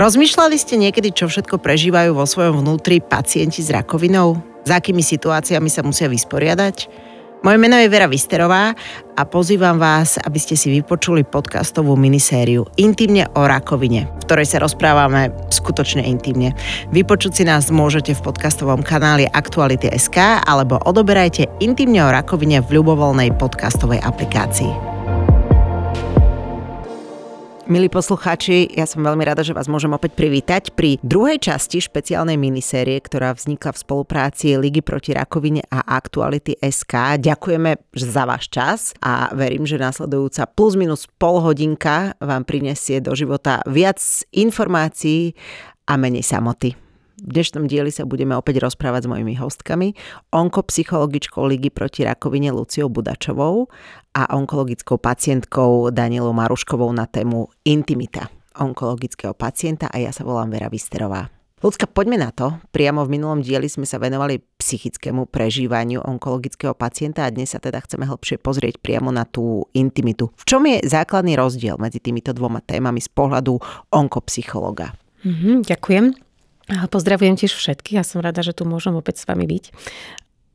Rozmýšľali ste niekedy, čo všetko prežívajú vo svojom vnútri pacienti s rakovinou? S akými situáciami sa musia vysporiadať? Moje meno je Vera Visterová a pozývam vás, aby ste si vypočuli podcastovú minisériu Intimne o rakovine, v ktorej sa rozprávame skutočne intimne. Vypočuť si nás môžete v podcastovom kanáli Aktuality.sk alebo odoberajte Intimne o rakovine v ľubovoľnej podcastovej aplikácii. Milí poslucháči, ja som veľmi rada, že vás môžem opäť privítať pri druhej časti špeciálnej minisérie, ktorá vznikla v spolupráci Ligy proti rakovine a Aktuality SK. Ďakujeme za váš čas a verím, že následujúca plus minus pol hodinka vám prinesie do života viac informácií a menej samoty. V dnešnom dieli sa budeme opäť rozprávať s mojimi hostkami, onkopsychologičkou Ligy proti rakovine Luciou Budačovou a onkologickou pacientkou Danielou Maruškovou na tému intimita onkologického pacienta a ja sa volám Vera Visterová. Ľudská, poďme na to. Priamo v minulom dieli sme sa venovali psychickému prežívaniu onkologického pacienta a dnes sa teda chceme hlbšie pozrieť priamo na tú intimitu. V čom je základný rozdiel medzi týmito dvoma témami z pohľadu onkopsychologa? Mm-hmm, ďakujem. Pozdravujem tiež všetkých a som rada, že tu môžem opäť s vami byť.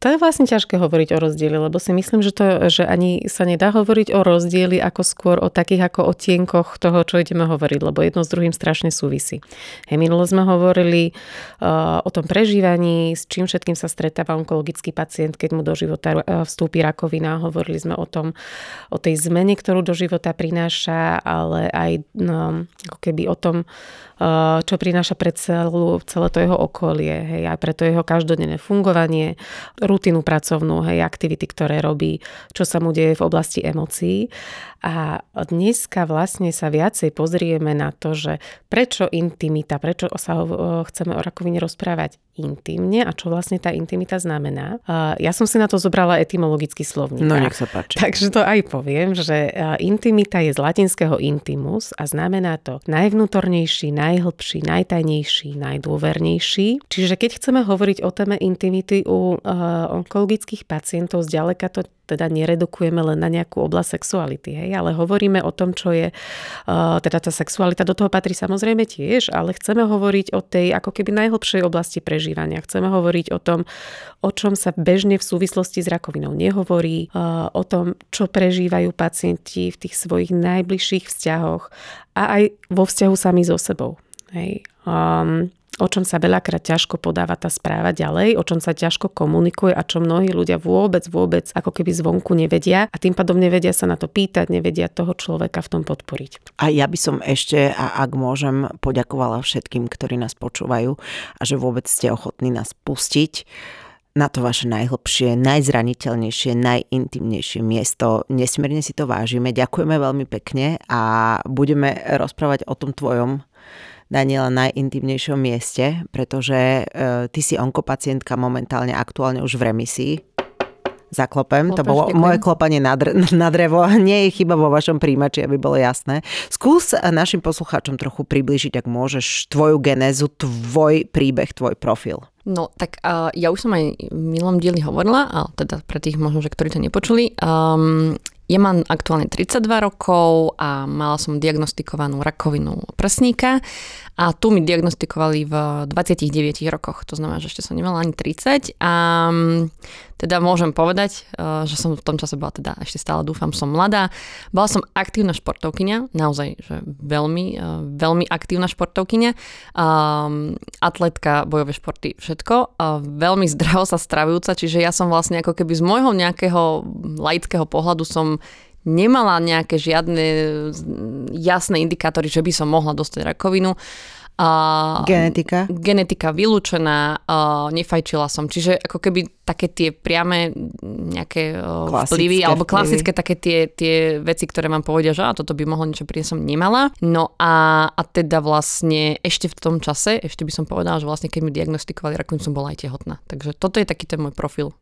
To je vlastne ťažké hovoriť o rozdieli, lebo si myslím, že, to, že ani sa nedá hovoriť o rozdieli ako skôr o takých ako otienkoch toho, čo ideme hovoriť, lebo jedno s druhým strašne súvisí. Hej, minulo sme hovorili uh, o tom prežívaní, s čím všetkým sa stretáva onkologický pacient, keď mu do života uh, vstúpi rakovina. Hovorili sme o tom, o tej zmene, ktorú do života prináša, ale aj no, ako keby o tom, uh, čo prináša pre celú, celé to jeho okolie, hej, aj pre to jeho každodenné fungovanie, rutinu pracovnú, hej, aktivity, ktoré robí, čo sa mu deje v oblasti emócií. A dneska vlastne sa viacej pozrieme na to, že prečo intimita, prečo sa chceme o rakovine rozprávať intimne a čo vlastne tá intimita znamená. Ja som si na to zobrala etymologický slovník. No nech sa páči. Takže to aj poviem, že intimita je z latinského intimus a znamená to najvnútornejší, najhlbší, najtajnejší, najdôvernejší. Čiže keď chceme hovoriť o téme intimity u onkologických pacientov, zďaleka to teda neredukujeme len na nejakú oblasť sexuality, hej, ale hovoríme o tom, čo je, uh, teda tá sexualita do toho patrí samozrejme tiež, ale chceme hovoriť o tej ako keby najhlbšej oblasti prežívania. Chceme hovoriť o tom, o čom sa bežne v súvislosti s rakovinou nehovorí, uh, o tom, čo prežívajú pacienti v tých svojich najbližších vzťahoch a aj vo vzťahu sami so sebou. Hej. Um, o čom sa veľakrát ťažko podáva tá správa ďalej, o čom sa ťažko komunikuje a čo mnohí ľudia vôbec, vôbec ako keby zvonku nevedia a tým pádom nevedia sa na to pýtať, nevedia toho človeka v tom podporiť. A ja by som ešte, a ak môžem, poďakovala všetkým, ktorí nás počúvajú a že vôbec ste ochotní nás pustiť na to vaše najhlbšie, najzraniteľnejšie, najintimnejšie miesto. Nesmierne si to vážime. Ďakujeme veľmi pekne a budeme rozprávať o tom tvojom Daniela najintimnejšom mieste, pretože e, ty si onkopacientka momentálne aktuálne už v remisii. Zaklopem, Klopaš, to bolo ďakujem. moje klopanie na, dr- na drevo, nie je chyba vo vašom príjimači, aby bolo jasné. Skús našim poslucháčom trochu približiť, ak môžeš, tvoju genézu, tvoj príbeh, tvoj profil. No, tak uh, ja už som aj v minulom dieli hovorila, ale teda pre tých možno, že ktorí to nepočuli. Um, ja mám aktuálne 32 rokov a mala som diagnostikovanú rakovinu prsníka a tu mi diagnostikovali v 29 rokoch, to znamená, že ešte som nemala ani 30 a mm, teda môžem povedať, e, že som v tom čase bola teda, ešte stále dúfam, som mladá. Bola som aktívna športovkyňa, naozaj, že veľmi, e, veľmi aktívna športovkyňa, atletka, bojové športy, všetko. Veľmi zdravo sa stravujúca, čiže ja som vlastne ako keby z môjho nejakého laického pohľadu som nemala nejaké žiadne jasné indikátory, že by som mohla dostať rakovinu. A genetika? Genetika vylúčená, a nefajčila som. Čiže ako keby také tie priame nejaké klasické vplyvy, alebo klasické vplyvy. také tie, tie veci, ktoré vám povedia, že a toto by mohlo niečo prísť, som nemala. No a, a teda vlastne ešte v tom čase, ešte by som povedala, že vlastne keď mi diagnostikovali rakovinu, som bola aj tehotná. Takže toto je taký ten môj profil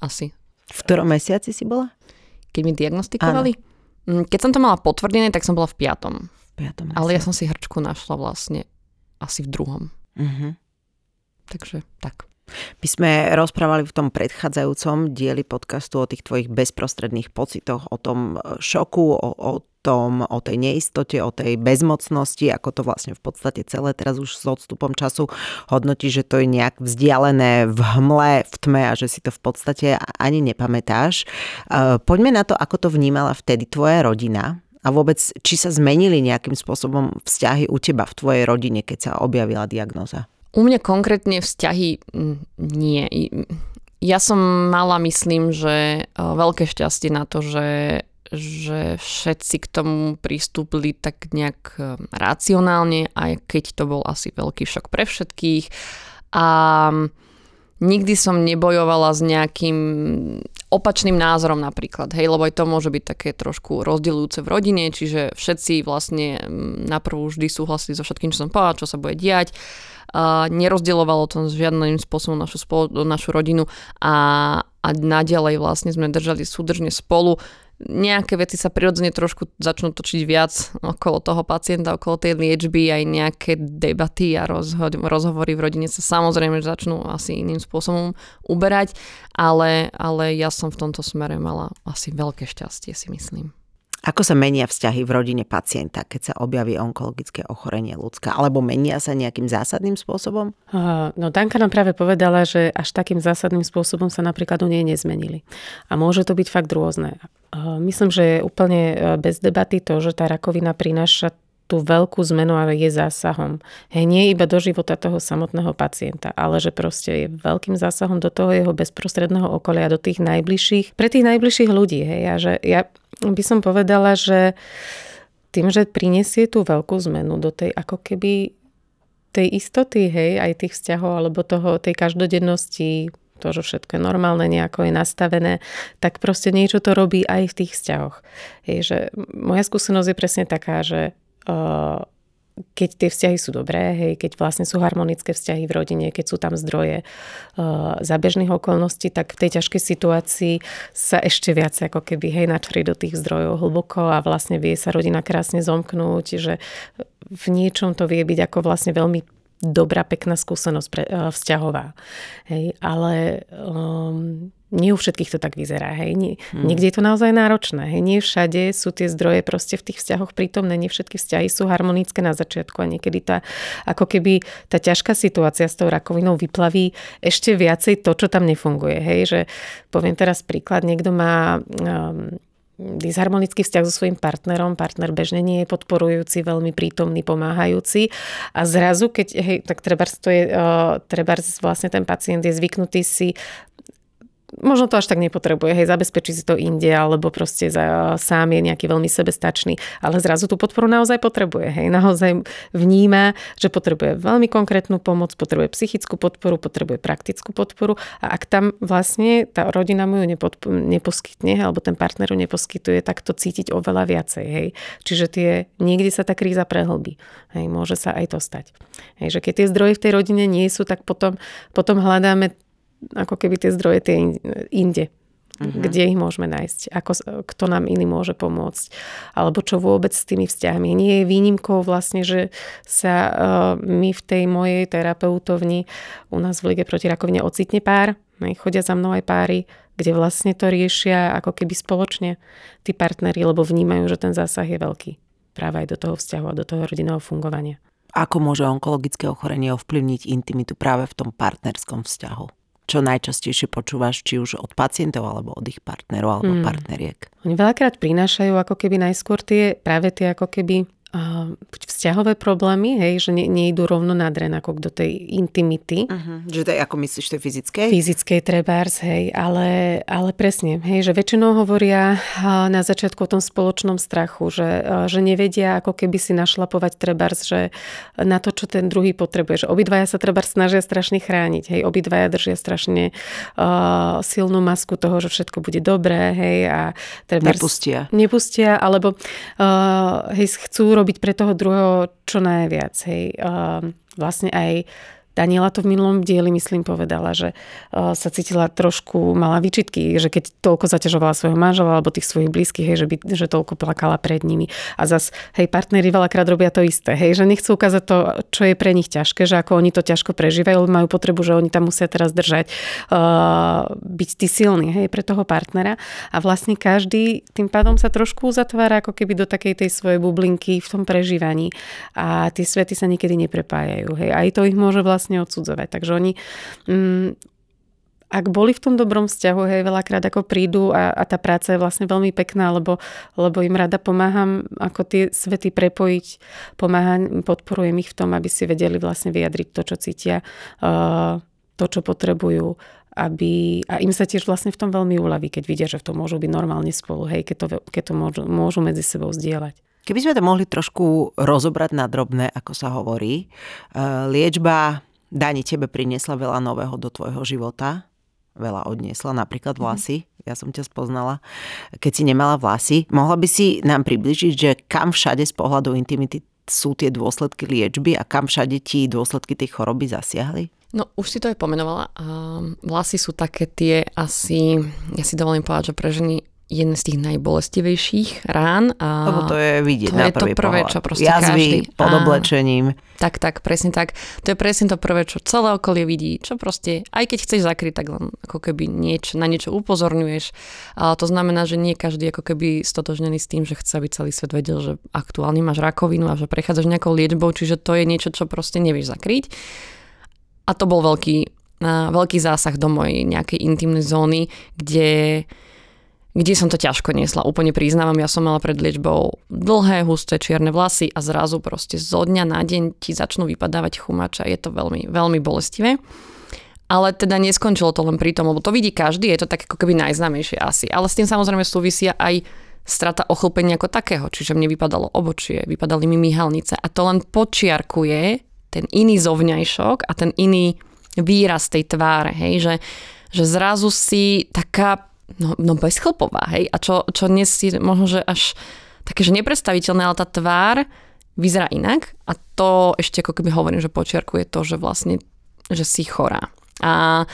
asi. V ktorom mesiaci si bola? Keď mi diagnostikovali. Áno. Mm, keď som to mala potvrdené, tak som bola v piatom. V piatom Ale ja som si hrčku našla vlastne asi v druhom. Uh-huh. Takže tak. My sme rozprávali v tom predchádzajúcom dieli podcastu o tých tvojich bezprostredných pocitoch, o tom šoku, o, o tom, o tej neistote, o tej bezmocnosti, ako to vlastne v podstate celé teraz už s odstupom času hodnotí, že to je nejak vzdialené v hmle, v tme a že si to v podstate ani nepamätáš. E, poďme na to, ako to vnímala vtedy tvoja rodina a vôbec, či sa zmenili nejakým spôsobom vzťahy u teba v tvojej rodine, keď sa objavila diagnoza? U mňa konkrétne vzťahy nie. Ja som mala, myslím, že e, veľké šťastie na to, že že všetci k tomu pristúpili tak nejak eh, racionálne, aj keď to bol asi veľký šok pre všetkých. A nikdy som nebojovala s nejakým opačným názorom napríklad, hej, lebo aj to môže byť také trošku rozdielujúce v rodine, čiže všetci vlastne naprvu vždy súhlasili so všetkým, čo som povedala, čo sa bude diať. Uh, nerozdielovalo to žiadnym spôsobom našu, spolo- našu rodinu a, a naďalej vlastne sme držali súdržne spolu nejaké veci sa prirodzene trošku začnú točiť viac okolo toho pacienta, okolo tej liečby, aj nejaké debaty a rozho- rozhovory v rodine sa samozrejme začnú asi iným spôsobom uberať, ale, ale ja som v tomto smere mala asi veľké šťastie, si myslím. Ako sa menia vzťahy v rodine pacienta, keď sa objaví onkologické ochorenie ľudská? Alebo menia sa nejakým zásadným spôsobom? No Danka nám práve povedala, že až takým zásadným spôsobom sa napríklad u nej nezmenili. A môže to byť fakt rôzne. Myslím, že je úplne e, bez debaty to, že tá rakovina prináša tú veľkú zmenu, ale je zásahom. Hej, nie iba do života toho samotného pacienta, ale že proste je veľkým zásahom do toho jeho bezprostredného okolia, do tých najbližších, pre tých najbližších ľudí. Hej, a že ja by som povedala, že tým, že prinesie tú veľkú zmenu do tej ako keby tej istoty, hej, aj tých vzťahov, alebo toho, tej každodennosti, to, že všetko je normálne, nejako je nastavené, tak proste niečo to robí aj v tých vzťahoch. Hej, že moja skúsenosť je presne taká, že uh, keď tie vzťahy sú dobré, hej, keď vlastne sú harmonické vzťahy v rodine, keď sú tam zdroje uh, za bežných okolností, tak v tej ťažkej situácii sa ešte viac ako keby hej, načri do tých zdrojov hlboko a vlastne vie sa rodina krásne zomknúť, že v niečom to vie byť ako vlastne veľmi dobrá, pekná skúsenosť pre, uh, vzťahová. Hej, ale um, nie u všetkých to tak vyzerá. Hej. Nie, hmm. Niekde je to naozaj náročné. Hej. Nie všade sú tie zdroje proste v tých vzťahoch prítomné. Nie všetky vzťahy sú harmonické na začiatku a niekedy tá, ako keby tá ťažká situácia s tou rakovinou vyplaví ešte viacej to, čo tam nefunguje. Hej. Že poviem teraz príklad, niekto má um, disharmonický vzťah so svojím partnerom, partner bežne nie je podporujúci, veľmi prítomný, pomáhajúci. A zrazu, keď, hej, tak treba to je, uh, treba vlastne ten pacient je zvyknutý si možno to až tak nepotrebuje, hej, zabezpečí si to inde, alebo proste za, sám je nejaký veľmi sebestačný, ale zrazu tú podporu naozaj potrebuje, hej, naozaj vníma, že potrebuje veľmi konkrétnu pomoc, potrebuje psychickú podporu, potrebuje praktickú podporu a ak tam vlastne tá rodina mu ju nepodp- neposkytne, alebo ten partner ju neposkytuje, tak to cítiť oveľa viacej, hej. Čiže tie, niekde sa tá kríza prehlbí, hej, môže sa aj to stať. Hej, že keď tie zdroje v tej rodine nie sú, tak potom, potom hľadáme ako keby tie zdroje tie inde. Uh-huh. Kde ich môžeme nájsť? Ako, kto nám iný môže pomôcť? Alebo čo vôbec s tými vzťahmi? Nie je výnimkou vlastne, že sa uh, my v tej mojej terapeutovni u nás v Lige proti rakovine ocitne pár. Chodia za mnou aj páry, kde vlastne to riešia ako keby spoločne tí partneri, lebo vnímajú, že ten zásah je veľký. Práve aj do toho vzťahu a do toho rodinného fungovania. Ako môže onkologické ochorenie ovplyvniť intimitu práve v tom partnerskom vzťahu? Čo najčastejšie počúvaš, či už od pacientov, alebo od ich partnerov, alebo hmm. partneriek? Oni veľakrát prinášajú ako keby najskôr tie, práve tie ako keby buď vzťahové problémy, hej, že ne, nejdú rovno na dren ako do tej intimity. Uh-huh. Že to je, ako myslíš, to je fyzickej? Fyzickej trebárs, hej, ale, ale presne, hej, že väčšinou hovoria na začiatku o tom spoločnom strachu, že, že nevedia ako keby si našlapovať trebárs, že na to, čo ten druhý potrebuje, že obidvaja sa trebárs snažia strašne chrániť, hej, obidvaja držia strašne uh, silnú masku toho, že všetko bude dobré, hej, a trebárs... Nepustia. Nepustia, alebo uh, hej, chcú robiť pre toho druhého čo najviac. Hej. Vlastne aj Daniela to v minulom dieli, myslím, povedala, že uh, sa cítila trošku, mala výčitky, že keď toľko zaťažovala svojho manžela alebo tých svojich blízkych, hej, že, by, že toľko plakala pred nimi. A zas, hej, partneri veľakrát robia to isté, hej, že nechcú ukázať to, čo je pre nich ťažké, že ako oni to ťažko prežívajú, majú potrebu, že oni tam musia teraz držať, uh, byť tí silní, hej, pre toho partnera. A vlastne každý tým pádom sa trošku uzatvára ako keby do takej tej svojej bublinky v tom prežívaní. A tie svety sa niekedy neprepájajú, hej. Aj to ich môže vlastne vlastne odsudzovať. Takže oni mm, ak boli v tom dobrom vzťahu, hej, veľakrát ako prídu a, a tá práca je vlastne veľmi pekná, lebo, lebo im rada pomáham ako tie svety prepojiť, pomáham, podporujem ich v tom, aby si vedeli vlastne vyjadriť to, čo cítia, uh, to, čo potrebujú, aby, a im sa tiež vlastne v tom veľmi uľaví, keď vidia, že v tom môžu byť normálne spolu, hej, keď to, keď to môžu, môžu medzi sebou zdieľať. Keby sme to mohli trošku rozobrať na drobné, ako sa hovorí, uh, liečba Dani tebe priniesla veľa nového do tvojho života, veľa odniesla, napríklad mhm. vlasy. Ja som ťa spoznala, keď si nemala vlasy. Mohla by si nám približiť, že kam všade z pohľadu intimity sú tie dôsledky liečby a kam všade ti dôsledky tej choroby zasiahli? No už si to aj pomenovala. Vlasy sú také tie asi, ja si dovolím povedať, že pre ženy jeden z tých najbolestivejších rán. A Lebo to je vidieť to na je to prvé, pohľad. čo proste Jazvy každý... pod oblečením. Tak, tak, presne tak. To je presne to prvé, čo celé okolie vidí, čo proste, aj keď chceš zakryť, tak len ako keby nieč, na niečo upozorňuješ. A to znamená, že nie každý ako keby stotožnený s tým, že chce, aby celý svet vedel, že aktuálne máš rakovinu a že prechádzaš nejakou liečbou, čiže to je niečo, čo proste nevieš zakryť. A to bol veľký, veľký zásah do mojej nejakej intimnej zóny, kde kde som to ťažko niesla. Úplne priznávam, ja som mala pred liečbou dlhé, husté, čierne vlasy a zrazu proste zo dňa na deň ti začnú vypadávať chumače a je to veľmi, veľmi bolestivé. Ale teda neskončilo to len pri tom, lebo to vidí každý, je to tak ako keby najznámejšie asi. Ale s tým samozrejme súvisia aj strata ochlpenia ako takého, čiže mne vypadalo obočie, vypadali mi myhalnice a to len počiarkuje ten iný zovňajšok a ten iný výraz tej tváre, hej, že, že zrazu si taká no, no bezchlpová, hej, a čo, čo dnes je možno, že až také, že nepredstaviteľné, ale tá tvár vyzerá inak a to ešte ako keby hovorím, že počiarkuje to, že vlastne, že si chorá. A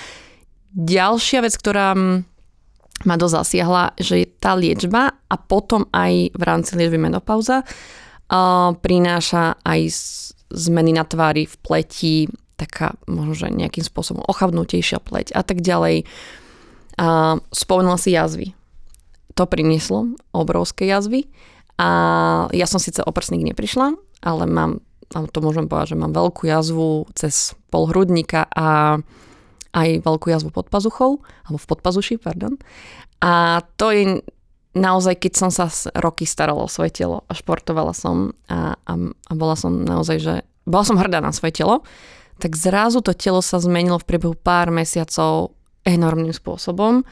ďalšia vec, ktorá ma dosť zasiahla, že je tá liečba a potom aj v rámci liečby menopauza uh, prináša aj zmeny na tvári v pleti, taká možno, že nejakým spôsobom ochabnutejšia pleť a tak ďalej. A spomenula si jazvy. To prinieslo obrovské jazvy a ja som síce o prsník neprišla, ale mám, to môžem povedať, že mám veľkú jazvu cez pol hrudníka a aj veľkú jazvu pod pazuchou, alebo v podpazuši, pardon. A to je naozaj, keď som sa roky starala o svoje telo a športovala som a, a, a bola som naozaj, že bola som hrdá na svoje telo, tak zrazu to telo sa zmenilo v priebehu pár mesiacov enormným spôsobom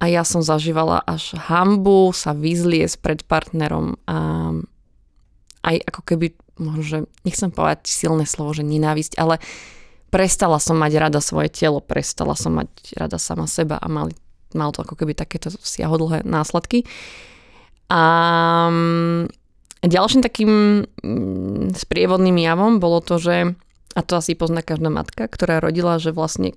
a ja som zažívala až hambu sa vyzliesť pred partnerom a aj ako keby, možno, že nechcem povedať silné slovo, že nenávisť, ale prestala som mať rada svoje telo, prestala som mať rada sama seba a mali, mal to ako keby takéto siahodlhé následky. A ďalším takým mm, sprievodným javom bolo to, že a to asi pozná každá matka, ktorá rodila, že vlastne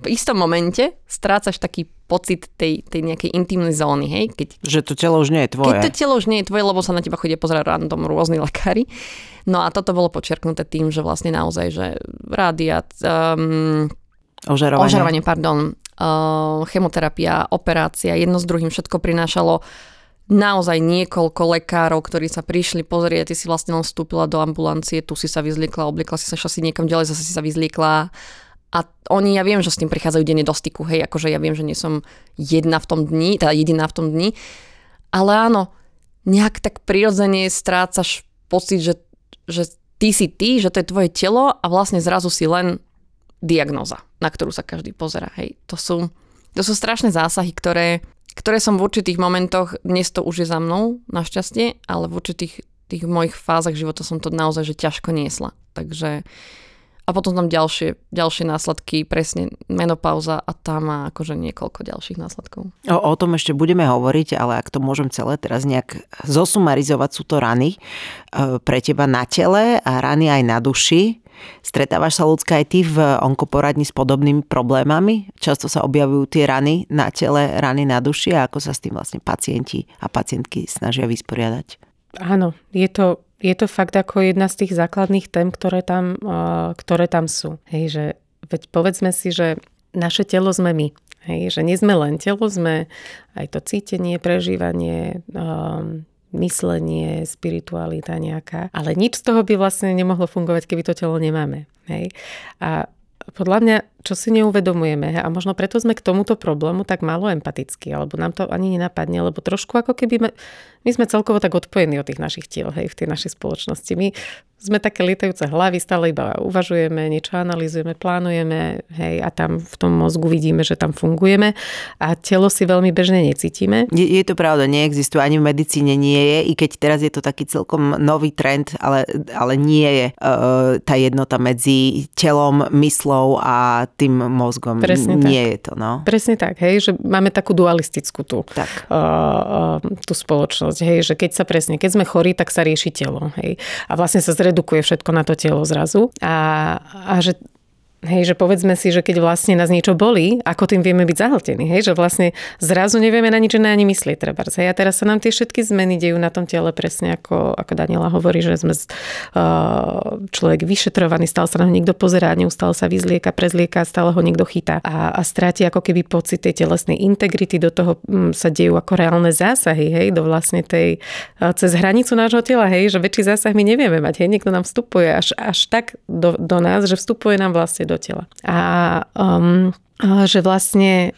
v istom momente strácaš taký pocit tej, tej nejakej intimnej zóny, hej? Keď, že to telo už nie je tvoje. Keď to telo už nie je tvoje, lebo sa na teba chodia pozerať random rôzni lekári. No a toto bolo počerknuté tým, že vlastne naozaj, že rádia, um, ožarovanie. ožarovanie, pardon, uh, chemoterapia, operácia, jedno s druhým všetko prinášalo naozaj niekoľko lekárov, ktorí sa prišli pozrieť, ty si vlastne len vstúpila do ambulancie, tu si sa vyzliekla, obliekla si sa šasi niekam ďalej, zase si sa vyzliekla a oni, ja viem, že s tým prichádzajú denne do styku, hej, akože ja viem, že nie som jedna v tom dni, teda jediná v tom dni, ale áno, nejak tak prirodzene strácaš pocit, že, že ty si ty, že to je tvoje telo a vlastne zrazu si len diagnoza, na ktorú sa každý pozera. Hej. To, sú, to sú strašné zásahy, ktoré, ktoré som v určitých momentoch, dnes to už je za mnou, našťastie, ale v určitých tých mojich fázach života som to naozaj že ťažko niesla. Takže a potom tam ďalšie, ďalšie následky, presne menopauza a tam má akože niekoľko ďalších následkov. O, o tom ešte budeme hovoriť, ale ak to môžem celé teraz nejak zosumarizovať, sú to rany e, pre teba na tele a rany aj na duši. Stretávaš sa ľudská aj ty v onkoporadni s podobnými problémami? Často sa objavujú tie rany na tele, rany na duši a ako sa s tým vlastne pacienti a pacientky snažia vysporiadať? Áno, je to, je to fakt ako jedna z tých základných tém, ktoré tam, ktoré tam sú. Hej, že veď povedzme si, že naše telo sme my. Hej, že nie sme len telo, sme aj to cítenie, prežívanie, um, myslenie, spiritualita nejaká. Ale nič z toho by vlastne nemohlo fungovať, keby to telo nemáme. Hej? A podľa mňa, čo si neuvedomujeme, a možno preto sme k tomuto problému tak málo empatickí, alebo nám to ani nenapadne, lebo trošku ako keby my, my sme celkovo tak odpojení od tých našich tiel, hej, v tej našej spoločnosti. My sme také lietajúce hlavy, stále iba uvažujeme, niečo analizujeme, plánujeme, hej, a tam v tom mozgu vidíme, že tam fungujeme a telo si veľmi bežne necítime. Je, je to pravda, neexistuje, ani v medicíne nie je, i keď teraz je to taký celkom nový trend, ale, ale nie je uh, tá jednota medzi telom, myslou a tým mozgom. Presne nie tak. je to, no. Presne tak, hej, že máme takú dualistickú tú, tak. Uh, tú spoločnosť, hej, že keď sa presne, keď sme chorí, tak sa rieši telo, hej. A vlastne sa zre redukuje všetko na to telo zrazu. A, a že Hej, že povedzme si, že keď vlastne nás niečo bolí, ako tým vieme byť zahltení. Hej, že vlastne zrazu nevieme na nič ani myslieť treba. Hej, a teraz sa nám tie všetky zmeny dejú na tom tele presne ako, ako Daniela hovorí, že sme uh, človek vyšetrovaný, stále sa ho niekto pozerá, neustále sa vyzlieka, prezlieka, stále ho niekto chytá a, a stráti ako keby pocit tej telesnej integrity, do toho um, sa dejú ako reálne zásahy, hej, do vlastne tej, uh, cez hranicu nášho tela, hej, že väčší zásah my nevieme mať, hej, niekto nám vstupuje až, až tak do, do nás, že vstupuje nám vlastne do tela. A um, že vlastne,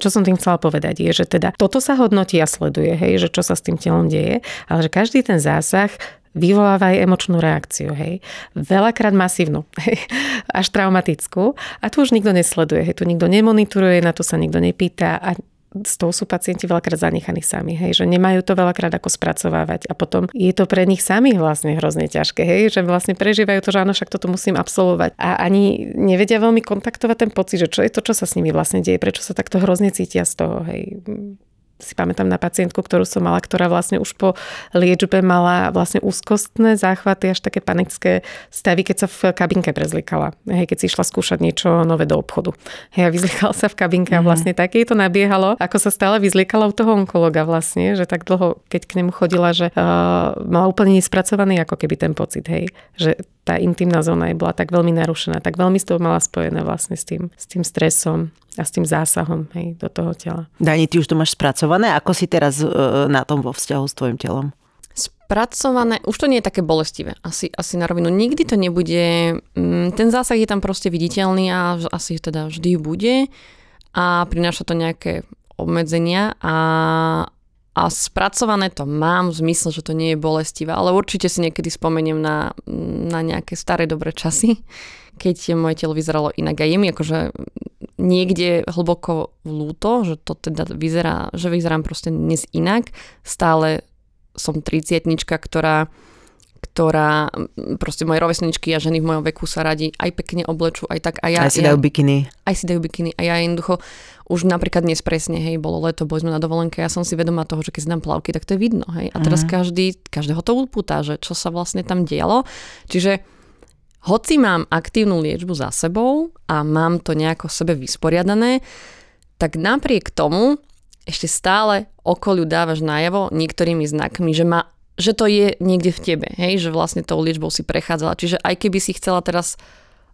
čo som tým chcela povedať, je, že teda toto sa hodnotí a sleduje, hej, že čo sa s tým telom deje, ale že každý ten zásah vyvoláva aj emočnú reakciu, hej. Veľakrát masívnu, hej, až traumatickú. A tu už nikto nesleduje, hej, tu nikto nemonitoruje, na to sa nikto nepýta a z toho sú pacienti veľakrát zanechaní sami, hej, že nemajú to veľakrát ako spracovávať. A potom je to pre nich samých vlastne hrozne ťažké, hej, že vlastne prežívajú to, že áno, však toto musím absolvovať. A ani nevedia veľmi kontaktovať ten pocit, že čo je to, čo sa s nimi vlastne deje, prečo sa takto hrozne cítia z toho, hej si pamätám na pacientku, ktorú som mala, ktorá vlastne už po liečbe mala vlastne úzkostné záchvaty, až také panické stavy, keď sa v kabinke prezlikala. Hej, keď si išla skúšať niečo nové do obchodu. Hej, a vyzlikala sa v kabinke a mhm. vlastne také to nabiehalo, ako sa stále vyzlikala u toho onkologa vlastne, že tak dlho, keď k nemu chodila, že uh, mala úplne nespracovaný ako keby ten pocit, hej, že tá intimná zóna je bola tak veľmi narušená, tak veľmi s toho mala spojené vlastne s tým, s tým stresom a s tým zásahom hej, do toho tela. Dani, ty už to máš spracované? Ako si teraz uh, na tom vo vzťahu s tvojim telom? Spracované, už to nie je také bolestivé, asi, asi na rovinu. Nikdy to nebude, mm, ten zásah je tam proste viditeľný a asi teda vždy bude a prináša to nejaké obmedzenia a, a spracované to mám v zmysle, že to nie je bolestivé, ale určite si niekedy spomeniem na, na nejaké staré dobré časy, keď moje telo vyzeralo inak. A je mi akože niekde hlboko ľúto, že to teda vyzerá, že vyzerám proste dnes inak. Stále som triciatnička, ktorá ktorá proste moje rovesničky a ženy v mojom veku sa radi aj pekne oblečú, aj tak. A ja, aj si ja, dajú bikiny. Aj si dajú bikiny. A ja jednoducho už napríklad dnes presne, hej, bolo leto, boli sme na dovolenke, ja som si vedomá toho, že keď si dám plavky, tak to je vidno, hej. A teraz uh-huh. každý, každého to upúta, že čo sa vlastne tam dialo. Čiže hoci mám aktívnu liečbu za sebou a mám to nejako sebe vysporiadané, tak napriek tomu ešte stále okoliu dávaš najavo niektorými znakmi, že ma že to je niekde v tebe, hej, že vlastne tou liečbou si prechádzala. Čiže aj keby si chcela teraz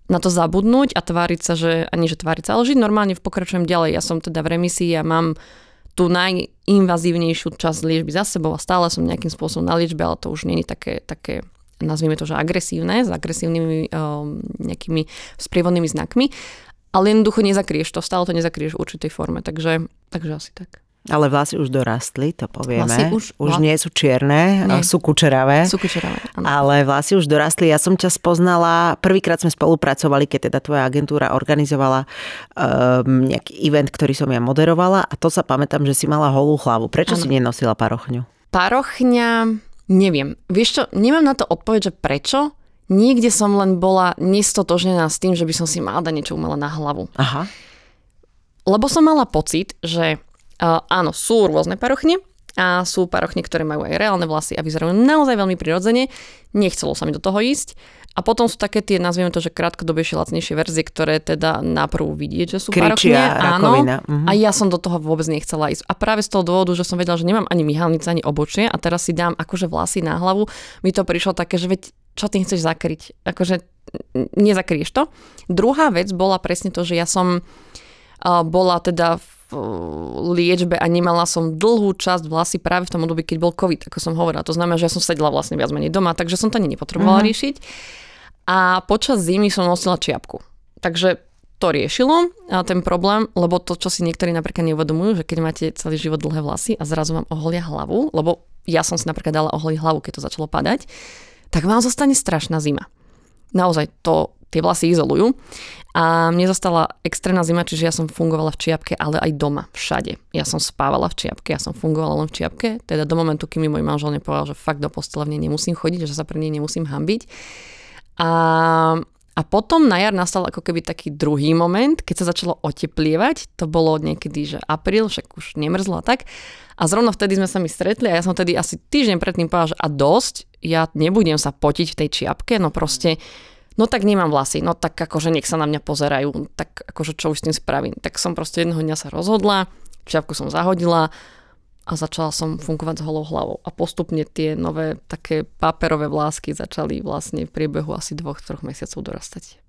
na to zabudnúť a tváriť sa, že ani že tváriť sa, ale žiť normálne pokračujem ďalej. Ja som teda v remisii a mám tú najinvazívnejšiu časť liečby za sebou a stále som nejakým spôsobom na liečbe, ale to už nie je také, také nazvime to, že agresívne, s agresívnymi um, nejakými sprievodnými znakmi, ale jednoducho nezakrieš to, stále to nezakrieš v určitej forme, takže, takže asi tak. Ale vlasy už dorastli, to povieme. Vlasy už, už nie sú čierne, nie. sú kučeravé. Sú kučeravé, áno. Ale vlasy už dorastli. Ja som ťa spoznala, prvýkrát sme spolupracovali, keď teda tvoja agentúra organizovala um, nejaký event, ktorý som ja moderovala a to sa pamätám, že si mala holú hlavu. Prečo ano. si nenosila parochňu? Parochňa, neviem. Vieš čo, nemám na to odpoveď, že prečo. Niekde som len bola nestotožnená s tým, že by som si mala dať niečo umelé na hlavu. Aha. Lebo som mala pocit, že Uh, áno, sú rôzne parochne a sú parochne, ktoré majú aj reálne vlasy a vyzerajú naozaj veľmi prirodzene. Nechcelo sa mi do toho ísť. A potom sú také tie, nazvieme to, že krátkodobejšie, lacnejšie verzie, ktoré teda naprvu vidieť, že sú parochne. Áno. Mhm. A ja som do toho vôbec nechcela ísť. A práve z toho dôvodu, že som vedela, že nemám ani myhalnice, ani obočie a teraz si dám akože vlasy na hlavu, mi to prišlo také, že veď čo ty chceš zakryť? Akože nezakrieš to. Druhá vec bola presne to, že ja som bola teda v liečbe a nemala som dlhú časť vlasy práve v tom období, keď bol COVID, ako som hovorila. To znamená, že ja som sedela vlastne viac menej doma, takže som to ani nepotrebovala uh-huh. riešiť. A počas zimy som nosila čiapku. Takže to riešilo ten problém, lebo to, čo si niektorí napríklad neuvedomujú, že keď máte celý život dlhé vlasy a zrazu vám oholia hlavu, lebo ja som si napríklad dala oholiť hlavu, keď to začalo padať, tak vám zostane strašná zima. Naozaj to tie vlasy izolujú. A mne zostala extrémna zima, čiže ja som fungovala v čiapke, ale aj doma, všade. Ja som spávala v čiapke, ja som fungovala len v čiapke, teda do momentu, kým mi môj manžel nepovedal, že fakt do postele nemusím chodiť, že sa pre nej nemusím hambiť. A, a potom na jar nastal ako keby taký druhý moment, keď sa začalo oteplievať, to bolo niekedy, že apríl, však už nemrzlo a tak. A zrovna vtedy sme sa mi stretli a ja som tedy asi týždeň predtým povedal, že a dosť, ja nebudem sa potiť v tej čiapke, no proste no tak nemám vlasy, no tak akože nech sa na mňa pozerajú, tak akože čo už s tým spravím. Tak som proste jedného dňa sa rozhodla, čiapku som zahodila a začala som fungovať s holou hlavou. A postupne tie nové také paperové vlásky začali vlastne v priebehu asi dvoch, troch mesiacov dorastať.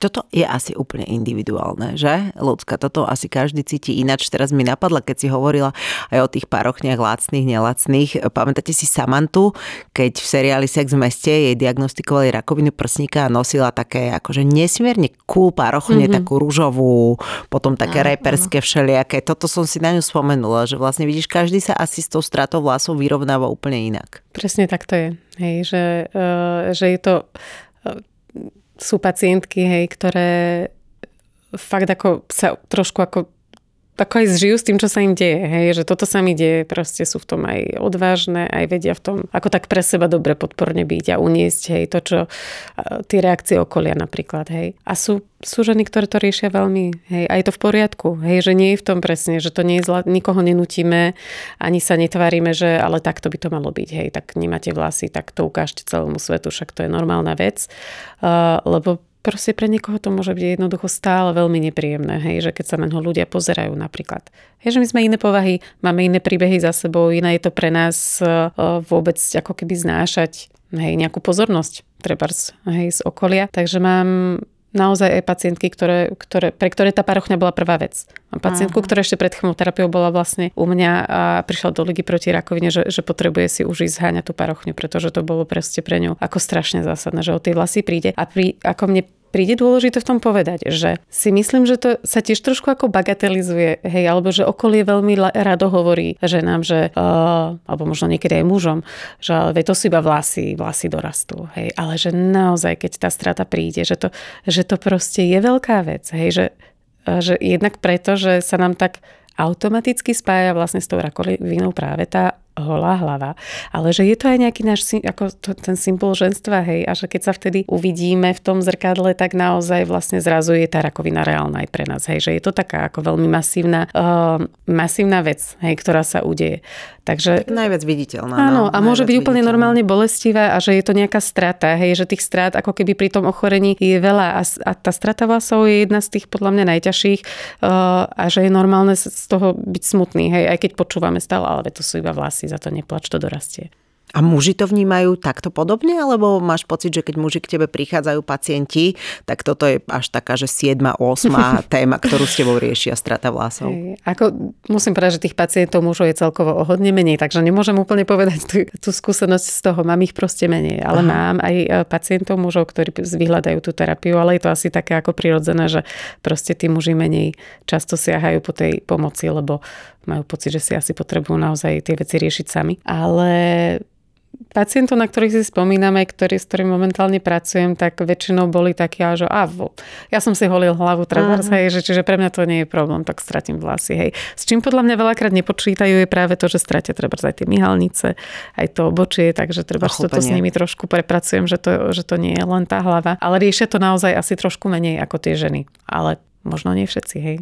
Toto je asi úplne individuálne, že? Ľudská, toto asi každý cíti ináč. Teraz mi napadla, keď si hovorila aj o tých parochniach lacných, nelacných. Pamätáte si Samantu, keď v seriáli Sex v meste jej diagnostikovali rakovinu prsníka a nosila také akože nesmierne cool parochne, mm-hmm. takú rúžovú, potom také no, reperské všelijaké. Toto som si na ňu spomenula, že vlastne vidíš, každý sa asi s tou stratou vlasov vyrovnáva úplne inak. Presne tak to je. Hej, že, uh, že je to uh, sú pacientky, hej, ktoré fakt ako sa trošku ako ako aj zžijú s tým, čo sa im deje. Hej, že toto sa mi deje, proste sú v tom aj odvážne, aj vedia v tom, ako tak pre seba dobre podporne byť a uniesť, hej, to, čo tie reakcie okolia napríklad, hej. A sú, sú ženy, ktoré to riešia veľmi, hej, a je to v poriadku, hej, že nie je v tom presne, že to nie je zla, nikoho nenutíme, ani sa netvárime, že ale takto by to malo byť, hej, tak nemáte vlasy, tak to ukážte celému svetu, však to je normálna vec, uh, lebo proste pre niekoho to môže byť jednoducho stále veľmi nepríjemné, hej, že keď sa na ňo ľudia pozerajú napríklad. Hej, že my sme iné povahy, máme iné príbehy za sebou, iné je to pre nás uh, vôbec ako keby znášať hej, nejakú pozornosť trebárs, hej, z okolia. Takže mám naozaj aj pacientky, ktoré, ktoré, pre ktoré tá parochňa bola prvá vec. Mám pacientku, uh-huh. ktorá ešte pred chemoterapiou bola vlastne u mňa a prišla do ligy proti rakovine, že, že potrebuje si už ísť zháňať tú parochňu, pretože to bolo proste pre ňu ako strašne zásadné, že o tej vlasy príde. A pri, ako mne príde dôležité v tom povedať, že si myslím, že to sa tiež trošku ako bagatelizuje, hej, alebo že okolie veľmi rado hovorí ženám, že, uh, alebo možno niekedy aj mužom, že ale to si iba vlasy, vlasy dorastú, hej, ale že naozaj, keď tá strata príde, že to, že to proste je veľká vec, hej, že, že jednak preto, že sa nám tak automaticky spája vlastne s tou rakovinou práve tá holá hlava, ale že je to aj nejaký náš, ako to, ten symbol ženstva, hej, a že keď sa vtedy uvidíme v tom zrkadle, tak naozaj vlastne zrazu je tá rakovina reálna aj pre nás, hej, že je to taká ako veľmi masívna, uh, masívna vec, hej, ktorá sa udeje. Takže, tak najviac viditeľná. Áno, no, a môže byť úplne normálne bolestivá a že je to nejaká strata, hej, že tých strát ako keby pri tom ochorení je veľa a, a tá strata vlasov je jedna z tých podľa mňa najťažších uh, a že je normálne z toho byť smutný, hej, aj keď počúvame stále, ale to sú iba vlasy, za to neplač, to dorastie. A muži to vnímajú takto podobne, alebo máš pocit, že keď muži k tebe prichádzajú pacienti, tak toto je až taká, že 7. 8. téma, ktorú s tebou riešia strata vlasov? Hej, ako musím povedať, že tých pacientov mužov je celkovo o hodne menej, takže nemôžem úplne povedať tú, tú skúsenosť z toho. Mám ich proste menej, ale Aha. mám aj e, pacientov mužov, ktorí vyhľadajú tú terapiu, ale je to asi také ako prirodzené, že proste tí muži menej často siahajú po tej pomoci, lebo majú pocit, že si asi potrebujú naozaj tie veci riešiť sami. Ale pacientov, na ktorých si spomíname, ktorý, s ktorým momentálne pracujem, tak väčšinou boli takí, že a, ja som si holil hlavu trebárs, hej, že, čiže pre mňa to nie je problém, tak stratím vlasy. Hej. S čím podľa mňa veľakrát nepočítajú je práve to, že stratia trebárs aj tie myhalnice, aj to obočie, takže treba toto s nimi trošku prepracujem, že to, že to nie je len tá hlava. Ale riešia to naozaj asi trošku menej ako tie ženy. Ale možno nie všetci, hej.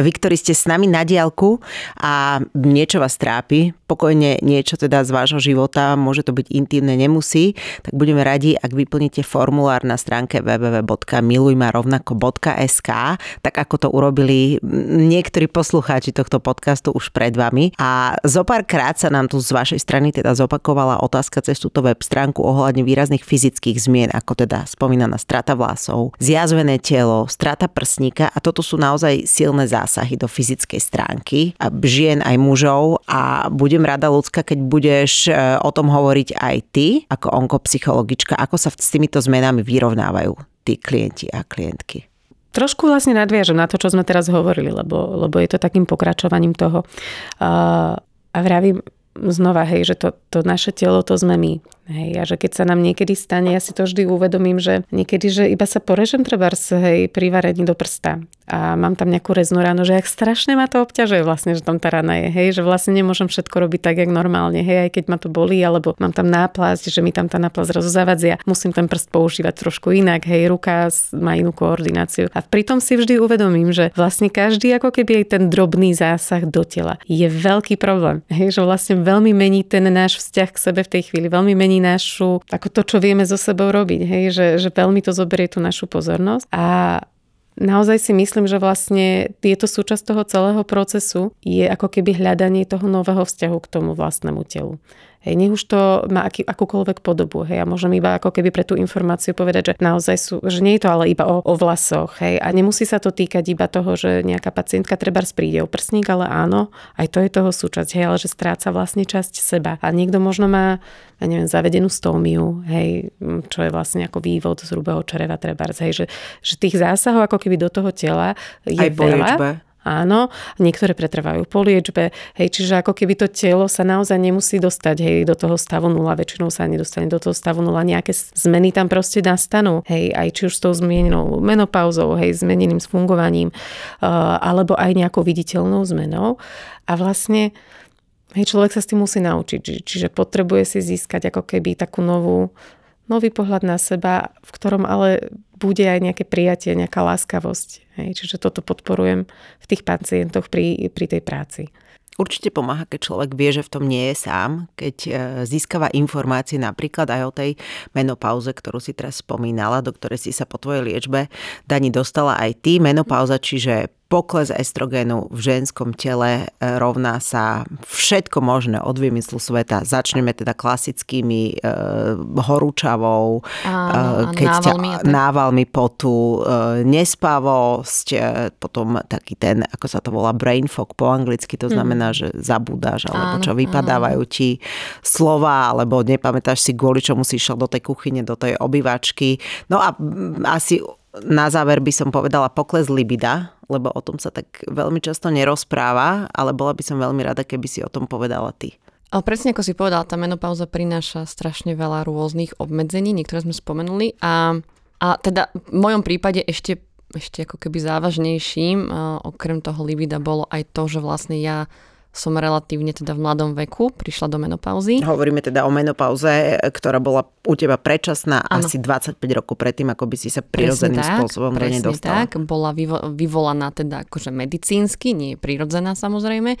Vy, ktorí ste s nami na diálku a niečo vás trápi, pokojne niečo teda z vášho života, môže to byť intimné, nemusí, tak budeme radi, ak vyplníte formulár na stránke www.milujmarovnako.sk, tak ako to urobili niektorí poslucháči tohto podcastu už pred vami. A zo pár krát sa nám tu z vašej strany teda zopakovala otázka cez túto web stránku ohľadne výrazných fyzických zmien, ako teda spomínaná strata vlasov, zjazvené telo, strata prsníka a toto sú naozaj silné zásahy do fyzickej stránky žien aj mužov a budem rada ľudská, keď budeš e, o tom hovoriť aj ty ako onkopsychologička, ako sa s týmito zmenami vyrovnávajú tí klienti a klientky. Trošku vlastne nadviažem na to, čo sme teraz hovorili, lebo, lebo je to takým pokračovaním toho. Uh, a vravím znova, hej, že to, to naše telo, to sme my. Hej, a že keď sa nám niekedy stane, ja si to vždy uvedomím, že niekedy, že iba sa porežem treba hej, pri varení do prsta. A mám tam nejakú reznú ránu, že jak strašne ma to obťažuje vlastne, že tam tá rana je, hej, že vlastne nemôžem všetko robiť tak, jak normálne, hej, aj keď ma to bolí, alebo mám tam náplasť, že mi tam tá náplasť zrazu zavadzia, musím ten prst používať trošku inak, hej, ruka má inú koordináciu. A pritom si vždy uvedomím, že vlastne každý ako keby aj ten drobný zásah do tela je veľký problém, hej, že vlastne veľmi mení ten náš vzťah k sebe v tej chvíli, veľmi mení našu, ako to, čo vieme so sebou robiť, hej, že, že veľmi to zoberie tú našu pozornosť a naozaj si myslím, že vlastne je to súčasť toho celého procesu, je ako keby hľadanie toho nového vzťahu k tomu vlastnému telu. Hej, nech už to má aký, akúkoľvek podobu. Hej, a môžem iba ako keby pre tú informáciu povedať, že naozaj sú, že nie je to ale iba o, o vlasoch. Hej, a nemusí sa to týkať iba toho, že nejaká pacientka treba príde o prsník, ale áno, aj to je toho súčasť, hej, ale že stráca vlastne časť seba. A niekto možno má, ja neviem, zavedenú stómiu, hej, čo je vlastne ako vývod z hrubého čreva treba, hej, že, že tých zásahov ako keby do toho tela je aj veľa. Liečbe Áno, niektoré pretrvajú po liečbe, hej, čiže ako keby to telo sa naozaj nemusí dostať hej, do toho stavu nula, väčšinou sa nedostane do toho stavu nula, nejaké zmeny tam proste nastanú, hej, aj či už s tou zmienenou menopauzou, hej, zmeneným fungovaním, uh, alebo aj nejakou viditeľnou zmenou. A vlastne hej, človek sa s tým musí naučiť, čiže potrebuje si získať ako keby takú novú, nový pohľad na seba, v ktorom ale bude aj nejaké prijatie, nejaká láskavosť. Hej, čiže toto podporujem v tých pacientoch pri, pri tej práci. Určite pomáha, keď človek vie, že v tom nie je sám, keď e, získava informácie napríklad aj o tej menopauze, ktorú si teraz spomínala, do ktorej si sa po tvojej liečbe Dani dostala aj ty. Menopauza, čiže pokles estrogénu v ženskom tele e, rovná sa všetko možné od vymyslu sveta. Začneme teda klasickými e, horúčavou, áno, e, keď návalmi, ťa, návalmi potu, e, nespavosť, e, potom taký ten, ako sa to volá, brain fog po anglicky, to znamená, mm. že zabúdaš, alebo áno, čo vypadávajú áno. ti slova, alebo nepamätáš si, kvôli čomu si išiel do tej kuchyne, do tej obývačky. No a asi na záver by som povedala pokles libida, lebo o tom sa tak veľmi často nerozpráva, ale bola by som veľmi rada, keby si o tom povedala ty. Ale presne ako si povedala, tá menopauza prináša strašne veľa rôznych obmedzení, niektoré sme spomenuli a, a teda v mojom prípade ešte, ešte ako keby závažnejším, okrem toho libida bolo aj to, že vlastne ja som relatívne teda v mladom veku prišla do menopauzy. Hovoríme teda o menopauze, ktorá bola u teba predčasná ano. asi 25 rokov predtým, ako by si sa prirodzeným presne spôsobom presne dostala. tak, bola vyvo- vyvolaná teda akože medicínsky, nie je prirodzená samozrejme.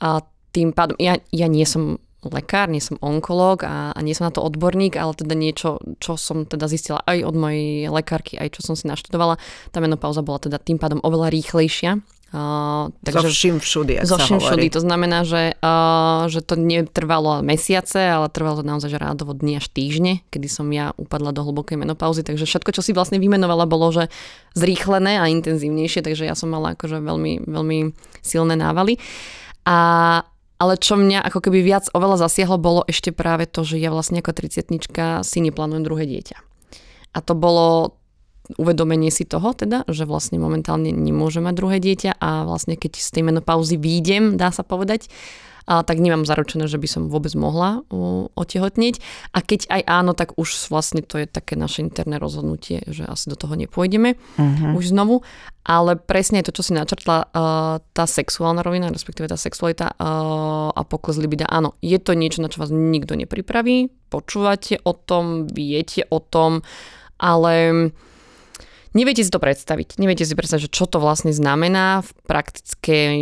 A tým pádom, ja, ja nie som lekár, nie som onkológ a, a nie som na to odborník, ale teda niečo, čo som teda zistila aj od mojej lekárky, aj čo som si naštudovala, tá menopauza bola teda tým pádom oveľa rýchlejšia Uh, takže, zo všim všudy, zo všim všudy. To znamená, že, uh, že to netrvalo mesiace, ale trvalo to naozaj že rádovo dni až týždne, kedy som ja upadla do hlbokej menopauzy. Takže všetko, čo si vlastne vymenovala, bolo že zrýchlené a intenzívnejšie, takže ja som mala akože veľmi, veľmi silné návaly. A, ale čo mňa ako keby viac oveľa zasiahlo, bolo ešte práve to, že ja vlastne ako 30 si neplánujem druhé dieťa. A to bolo uvedomenie si toho teda, že vlastne momentálne nemôžem mať druhé dieťa a vlastne keď z tej menopauzy výjdem, dá sa povedať, a tak nemám zaručené, že by som vôbec mohla otehotnieť. A keď aj áno, tak už vlastne to je také naše interné rozhodnutie, že asi do toho nepôjdeme uh-huh. už znovu. Ale presne to, čo si načrtla, uh, tá sexuálna rovina, respektíve tá sexualita uh, a pokles libida, áno, je to niečo, na čo vás nikto nepripraví. Počúvate o tom, viete o tom, ale neviete si to predstaviť. Neviete si predstaviť, že čo to vlastne znamená v praktickej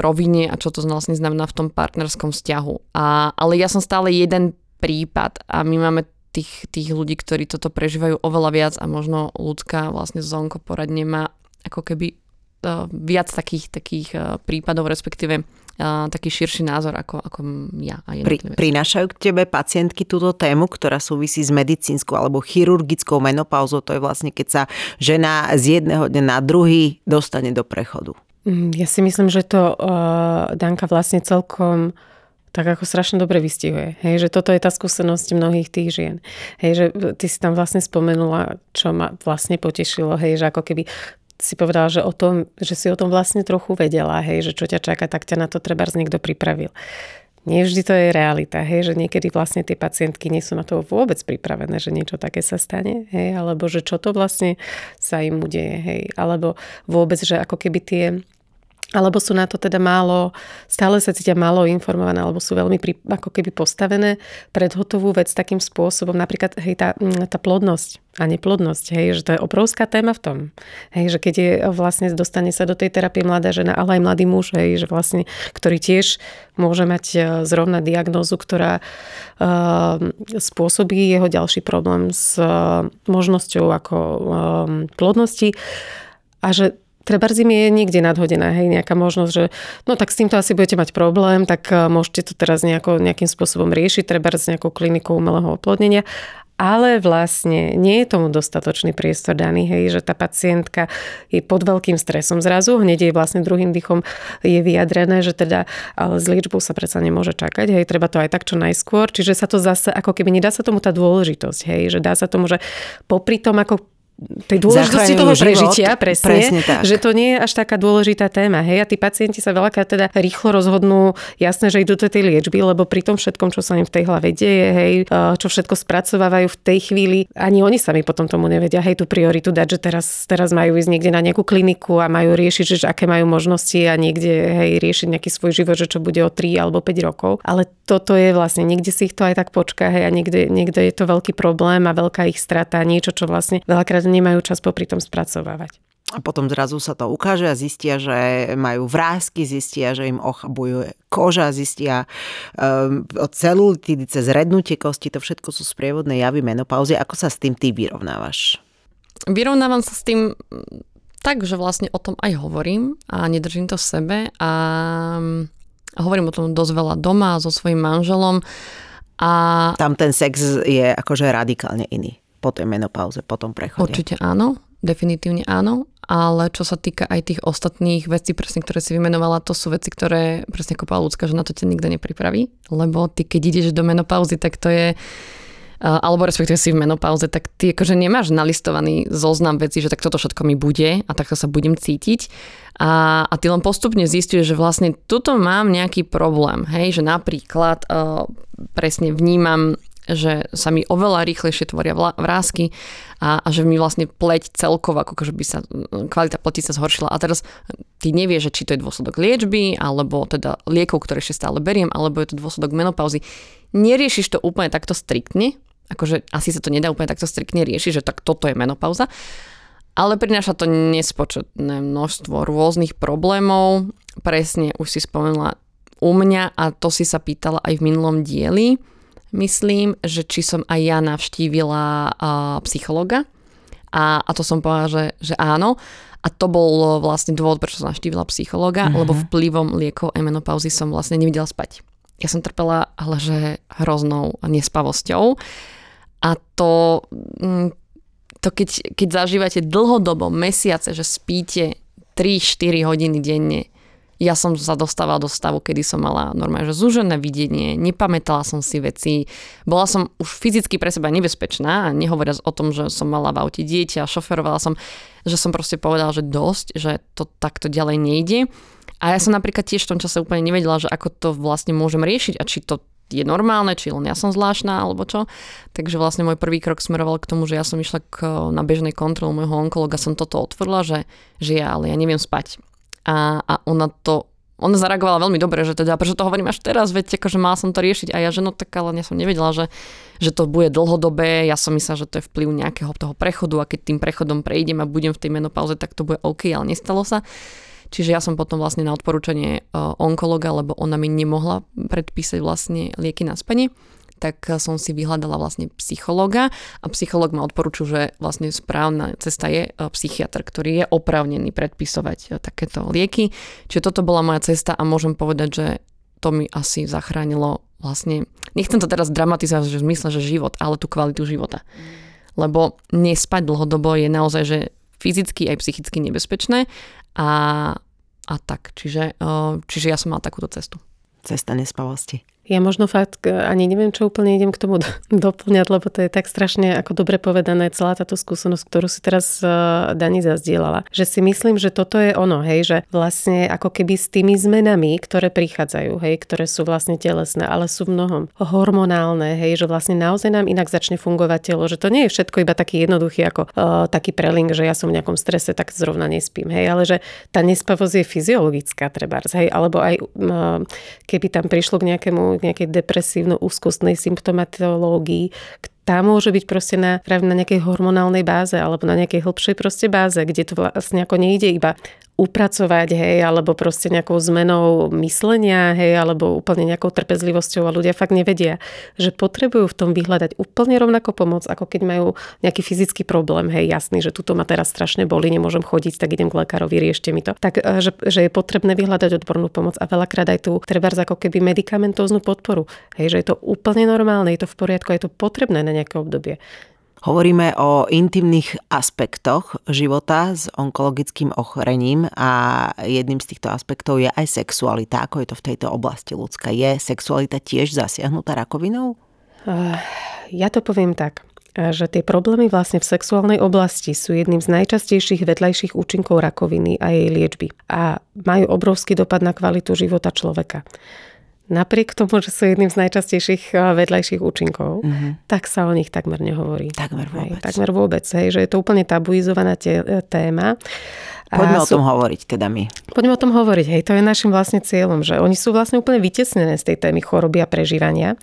rovine a čo to vlastne znamená v tom partnerskom vzťahu. A, ale ja som stále jeden prípad a my máme tých, tých ľudí, ktorí toto prežívajú oveľa viac a možno ľudská vlastne zonko poradne má ako keby uh, viac takých, takých uh, prípadov, respektíve taký širší názor ako, ako ja. A Pri, prinášajú k tebe pacientky túto tému, ktorá súvisí s medicínskou alebo chirurgickou menopauzou. To je vlastne, keď sa žena z jedného dňa na druhý dostane do prechodu. Mm, ja si myslím, že to uh, Danka vlastne celkom tak ako strašne dobre vystihuje. Hej, že toto je tá skúsenosť mnohých tých žien. Hej, že ty si tam vlastne spomenula, čo ma vlastne potešilo, hej, že ako keby si povedala, že, o tom, že si o tom vlastne trochu vedela, hej, že čo ťa čaká, tak ťa na to treba niekto pripravil. Nie vždy to je realita, hej, že niekedy vlastne tie pacientky nie sú na to vôbec pripravené, že niečo také sa stane, hej, alebo že čo to vlastne sa im udeje, hej, alebo vôbec, že ako keby tie alebo sú na to teda málo, stále sa cítia málo informované, alebo sú veľmi pri, ako keby postavené pred hotovú vec takým spôsobom, napríklad hej, tá, mm, tá plodnosť a neplodnosť, hej, že to je obrovská téma v tom. Hej, že keď je vlastne dostane sa do tej terapie mladá žena, ale aj mladý muž, hej, že vlastne, ktorý tiež môže mať e, zrovna diagnózu, ktorá uh, spôsobí jeho ďalší problém s uh, možnosťou ako uh, plodnosti a že treba zim je niekde nadhodená, hej, nejaká možnosť, že no tak s týmto asi budete mať problém, tak môžete to teraz nejako, nejakým spôsobom riešiť, treba s nejakou klinikou umelého oplodnenia. Ale vlastne nie je tomu dostatočný priestor daný, hej, že tá pacientka je pod veľkým stresom zrazu, hneď jej vlastne druhým dýchom je vyjadrené, že teda ale s liečbou sa predsa nemôže čakať, hej, treba to aj tak čo najskôr, čiže sa to zase, ako keby nedá sa tomu tá dôležitosť, hej, že dá sa tomu, že popri tom, ako tej dôležitosti toho prežitia, život, presne, presne tak. že to nie je až taká dôležitá téma. Hej, a tí pacienti sa veľakrát teda rýchlo rozhodnú, jasné, že idú do tej liečby, lebo pri tom všetkom, čo sa im v tej hlave deje, hej, čo všetko spracovávajú v tej chvíli, ani oni sami potom tomu nevedia, hej, tú prioritu dať, že teraz, teraz majú ísť niekde na nejakú kliniku a majú riešiť, že aké majú možnosti a niekde, hej, riešiť nejaký svoj život, že čo bude o 3 alebo 5 rokov. Ale toto je vlastne, niekde si ich to aj tak počká, hej, a niekde, niekde je to veľký problém a veľká ich strata, niečo, čo vlastne veľakrát nemajú čas popri tom spracovávať. A potom zrazu sa to ukáže a zistia, že majú vrázky, zistia, že im ochabuje koža, zistia um, od celulitidy cez rednutie kosti, to všetko sú sprievodné javy menopauzy. Ako sa s tým ty vyrovnávaš? Vyrovnávam sa s tým tak, že vlastne o tom aj hovorím a nedržím to v sebe a, a hovorím o tom dosť veľa doma so svojím manželom. A... Tam ten sex je akože radikálne iný po tej menopauze, po tom prechode. Určite áno, definitívne áno, ale čo sa týka aj tých ostatných vecí, presne, ktoré si vymenovala, to sú veci, ktoré, presne povedala ľudská, že na to ťa nikto nepripraví, lebo ty keď ideš do menopauzy, tak to je alebo respektíve si v menopauze, tak ty akože nemáš nalistovaný zoznam vecí, že tak toto všetko mi bude a takto sa budem cítiť. A, a ty len postupne zistuješ, že vlastne tuto mám nejaký problém, hej, že napríklad uh, presne vnímam že sa mi oveľa rýchlejšie tvoria vrázky a, a že mi vlastne pleť celkovo, ako by sa kvalita pleti sa zhoršila. A teraz ty nevieš, že či to je dôsledok liečby, alebo teda liekov, ktoré ešte stále beriem, alebo je to dôsledok menopauzy. Neriešiš to úplne takto striktne, akože asi sa to nedá úplne takto striktne riešiť, že tak toto je menopauza, ale prináša to nespočetné množstvo rôznych problémov. Presne už si spomenula u mňa a to si sa pýtala aj v minulom dieli myslím, že či som aj ja navštívila uh, psychologa a, a to som povedala, že, že áno. A to bol vlastne dôvod, prečo som navštívila psychologa, mm-hmm. lebo vplyvom liekov a menopauzy som vlastne nevidela spať. Ja som trpela ale že hroznou nespavosťou. A to, mm, to keď, keď zažívate dlhodobo, mesiace, že spíte 3-4 hodiny denne, ja som sa dostávala do stavu, kedy som mala normálne, že zúžené videnie, nepamätala som si veci, bola som už fyzicky pre seba nebezpečná nehovoriac o tom, že som mala v aute dieťa, šoferovala som, že som proste povedala, že dosť, že to takto ďalej nejde. A ja som napríklad tiež v tom čase úplne nevedela, že ako to vlastne môžem riešiť a či to je normálne, či len ja som zvláštna alebo čo. Takže vlastne môj prvý krok smeroval k tomu, že ja som išla k, na bežnej kontrolu môjho onkologa, som toto otvorila, že, že ja, ale ja neviem spať a, a ona to ona zareagovala veľmi dobre, že teda, prečo to hovorím až teraz, veď akože mala som to riešiť a ja, že no tak ale ja som nevedela, že, že to bude dlhodobé, ja som myslela, že to je vplyv nejakého toho prechodu a keď tým prechodom prejdem a budem v tej menopauze, tak to bude OK, ale nestalo sa. Čiže ja som potom vlastne na odporúčanie e, onkologa, lebo ona mi nemohla predpísať vlastne lieky na spanie, tak som si vyhľadala vlastne psychologa a psycholog ma odporúčil, že vlastne správna cesta je e, psychiatr, ktorý je oprávnený predpisovať e, takéto lieky. Čiže toto bola moja cesta a môžem povedať, že to mi asi zachránilo vlastne, nechcem to teraz dramatizovať že v že život, ale tú kvalitu života. Lebo nespať dlhodobo je naozaj, že fyzicky aj psychicky nebezpečné a, a tak. Čiže, e, čiže ja som mala takúto cestu. Cesta nespavosti. Ja možno fakt ani neviem, čo úplne idem k tomu doplňať, lebo to je tak strašne ako dobre povedané celá táto skúsenosť, ktorú si teraz uh, Dani zazdielala. Že si myslím, že toto je ono, hej, že vlastne ako keby s tými zmenami, ktoré prichádzajú, hej, ktoré sú vlastne telesné, ale sú v mnohom hormonálne, hej, že vlastne naozaj nám inak začne fungovať telo, že to nie je všetko iba taký jednoduchý ako uh, taký prelink, že ja som v nejakom strese, tak zrovna nespím, hej, ale že tá nespavosť je fyziologická, trebárs, hej, alebo aj uh, keby tam prišlo k nejakému k nejakej depresívno-úzkostnej symptomatológii, tá môže byť proste na, práve na nejakej hormonálnej báze alebo na nejakej hĺbšej proste báze, kde to vlastne ako nejde iba upracovať, hej, alebo proste nejakou zmenou myslenia, hej, alebo úplne nejakou trpezlivosťou a ľudia fakt nevedia, že potrebujú v tom vyhľadať úplne rovnako pomoc, ako keď majú nejaký fyzický problém, hej, jasný, že tuto ma teraz strašne boli, nemôžem chodiť, tak idem k lekárovi, riešte mi to. Tak, e, že, že je potrebné vyhľadať odbornú pomoc a veľakrát aj tú trebárs ako keby medikamentóznu podporu, hej, že je to úplne normálne, je to v poriadku, je to potrebné na nejaké obdobie. Hovoríme o intimných aspektoch života s onkologickým ochorením a jedným z týchto aspektov je aj sexualita. Ako je to v tejto oblasti ľudská? Je sexualita tiež zasiahnutá rakovinou? Ja to poviem tak že tie problémy vlastne v sexuálnej oblasti sú jedným z najčastejších vedľajších účinkov rakoviny a jej liečby a majú obrovský dopad na kvalitu života človeka napriek tomu, že sú jedným z najčastejších eh, vedľajších účinkov, mm-hmm. tak sa o nich takmer nehovorí. Takmer vôbec. Hej, takmer vôbec, hej, že je to úplne tabuizovaná te, eh, téma. Poďme a o tom hovoriť teda my. Poďme o tom hovoriť, hej, to je našim vlastne cieľom, že oni sú vlastne úplne vytesnené z tej témy choroby a prežívania.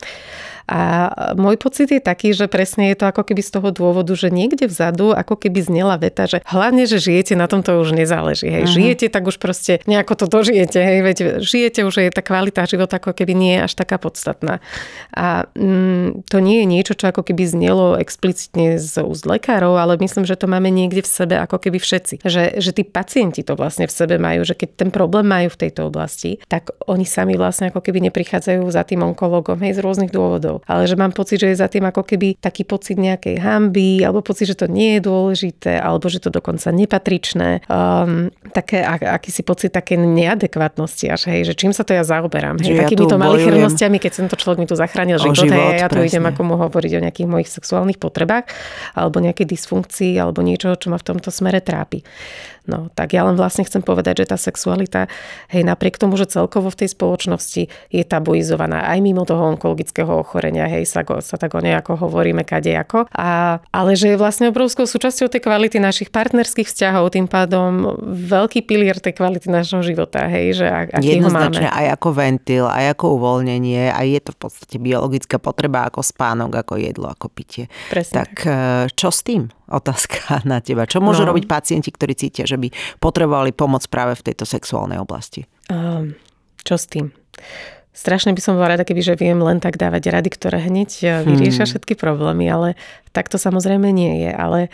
A môj pocit je taký, že presne je to ako keby z toho dôvodu, že niekde vzadu ako keby znela veta, že hlavne, že žijete, na tom to už nezáleží. Hej. Uh-huh. Žijete, tak už proste nejako to dožijete. Hej. Veď žijete už, je tá kvalita života ako keby nie je až taká podstatná. A mm, to nie je niečo, čo ako keby znelo explicitne z úst lekárov, ale myslím, že to máme niekde v sebe ako keby všetci. Že, že tí pacienti to vlastne v sebe majú, že keď ten problém majú v tejto oblasti, tak oni sami vlastne ako keby neprichádzajú za tým onkologom hej, z rôznych dôvodov ale že mám pocit, že je za tým ako keby taký pocit nejakej hamby, alebo pocit, že to nie je dôležité, alebo že to dokonca nepatričné. Um, také, akýsi pocit také neadekvátnosti až, hej, že čím sa to ja zaoberám. Hej, ja takýmito malichernostiami, keď tento človek mi tu zachránil život, život hej, ja tu presne. idem ako mu hovoriť o nejakých mojich sexuálnych potrebách, alebo nejakej dysfunkcii, alebo niečo, čo ma v tomto smere trápi. No, tak ja len vlastne chcem povedať, že tá sexualita, hej, napriek tomu, že celkovo v tej spoločnosti je tabuizovaná aj mimo toho onkologického ochorenia, hej, sa, sa tak o nejako hovoríme kadejako, a, ale že je vlastne obrovskou súčasťou tej kvality našich partnerských vzťahov, tým pádom veľký pilier tej kvality našho života, hej, že aký ho máme. aj ako ventil, aj ako uvoľnenie, aj je to v podstate biologická potreba ako spánok, ako jedlo, ako pitie. Presne. Tak, tak. Eh, čo s tým? Otázka na teba. Čo môžu no. robiť pacienti, ktorí cítia, že by potrebovali pomoc práve v tejto sexuálnej oblasti? Um, čo s tým? Strašne by som bola rada, keby že viem len tak dávať rady, ktoré hneď eh, vyriešia hmm. všetky problémy, ale tak to samozrejme nie je. Ale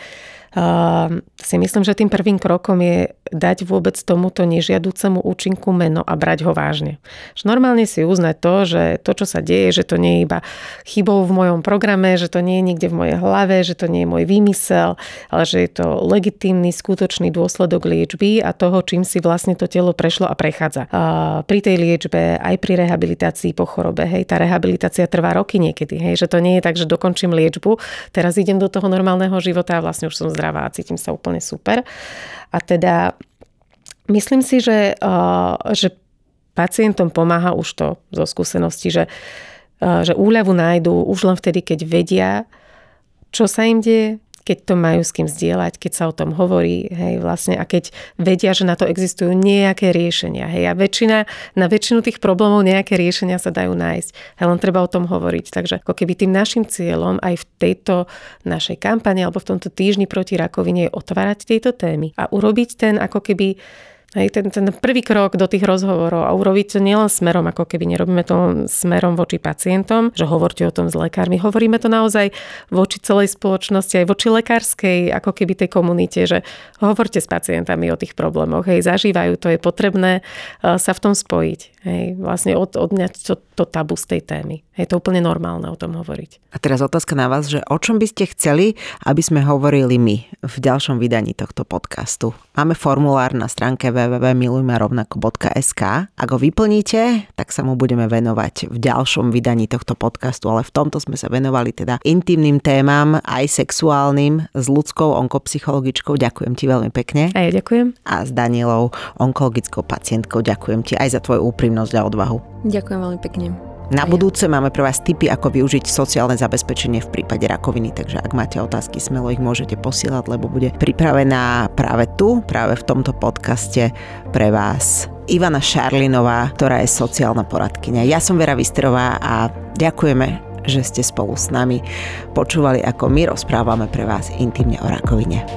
si myslím, že tým prvým krokom je dať vôbec tomuto nežiaducemu účinku meno a brať ho vážne. Že normálne si uznať to, že to, čo sa deje, že to nie je iba chybou v mojom programe, že to nie je niekde v mojej hlave, že to nie je môj výmysel, ale že je to legitímny, skutočný dôsledok liečby a toho, čím si vlastne to telo prešlo a prechádza. A pri tej liečbe, aj pri rehabilitácii po chorobe, hej, tá rehabilitácia trvá roky niekedy, hej, že to nie je tak, že dokončím liečbu, teraz idem do toho normálneho života a vlastne už som zdravá a cítim sa úplne super. A teda myslím si, že, že pacientom pomáha už to zo skúsenosti, že, že úľavu nájdú už len vtedy, keď vedia, čo sa im deje, keď to majú s kým zdieľať, keď sa o tom hovorí, hej, vlastne, a keď vedia, že na to existujú nejaké riešenia, hej, a väčšina, na väčšinu tých problémov nejaké riešenia sa dajú nájsť, hej, len treba o tom hovoriť. Takže ako keby tým našim cieľom aj v tejto našej kampani alebo v tomto týždni proti rakovine je otvárať tieto témy a urobiť ten ako keby Hej, ten, ten prvý krok do tých rozhovorov a urobiť to nielen smerom, ako keby nerobíme to smerom voči pacientom, že hovorte o tom s lekármi. Hovoríme to naozaj voči celej spoločnosti, aj voči lekárskej, ako keby tej komunite, že hovorte s pacientami o tých problémoch. Hej, zažívajú to, je potrebné eh, sa v tom spojiť. Hej, vlastne od, odňať to, to tabu z tej témy. Je to úplne normálne o tom hovoriť. A teraz otázka na vás, že o čom by ste chceli, aby sme hovorili my v ďalšom vydaní tohto podcastu. Máme formulár na stránke www.milujmerovnako.sk. Ak ho vyplníte, tak sa mu budeme venovať v ďalšom vydaní tohto podcastu, ale v tomto sme sa venovali teda intimným témam, aj sexuálnym, s ľudskou onkopsychologičkou. Ďakujem ti veľmi pekne. A ja ďakujem. A s Danielou, onkologickou pacientkou. Ďakujem ti aj za tvoju úprimnosť a odvahu. Ďakujem veľmi pekne. Na budúce máme pre vás tipy, ako využiť sociálne zabezpečenie v prípade rakoviny, takže ak máte otázky, smelo ich môžete posielať, lebo bude pripravená práve tu, práve v tomto podcaste pre vás Ivana Šarlinová, ktorá je sociálna poradkynia. Ja som Vera Vistrová a ďakujeme, že ste spolu s nami počúvali, ako my rozprávame pre vás intimne o rakovine.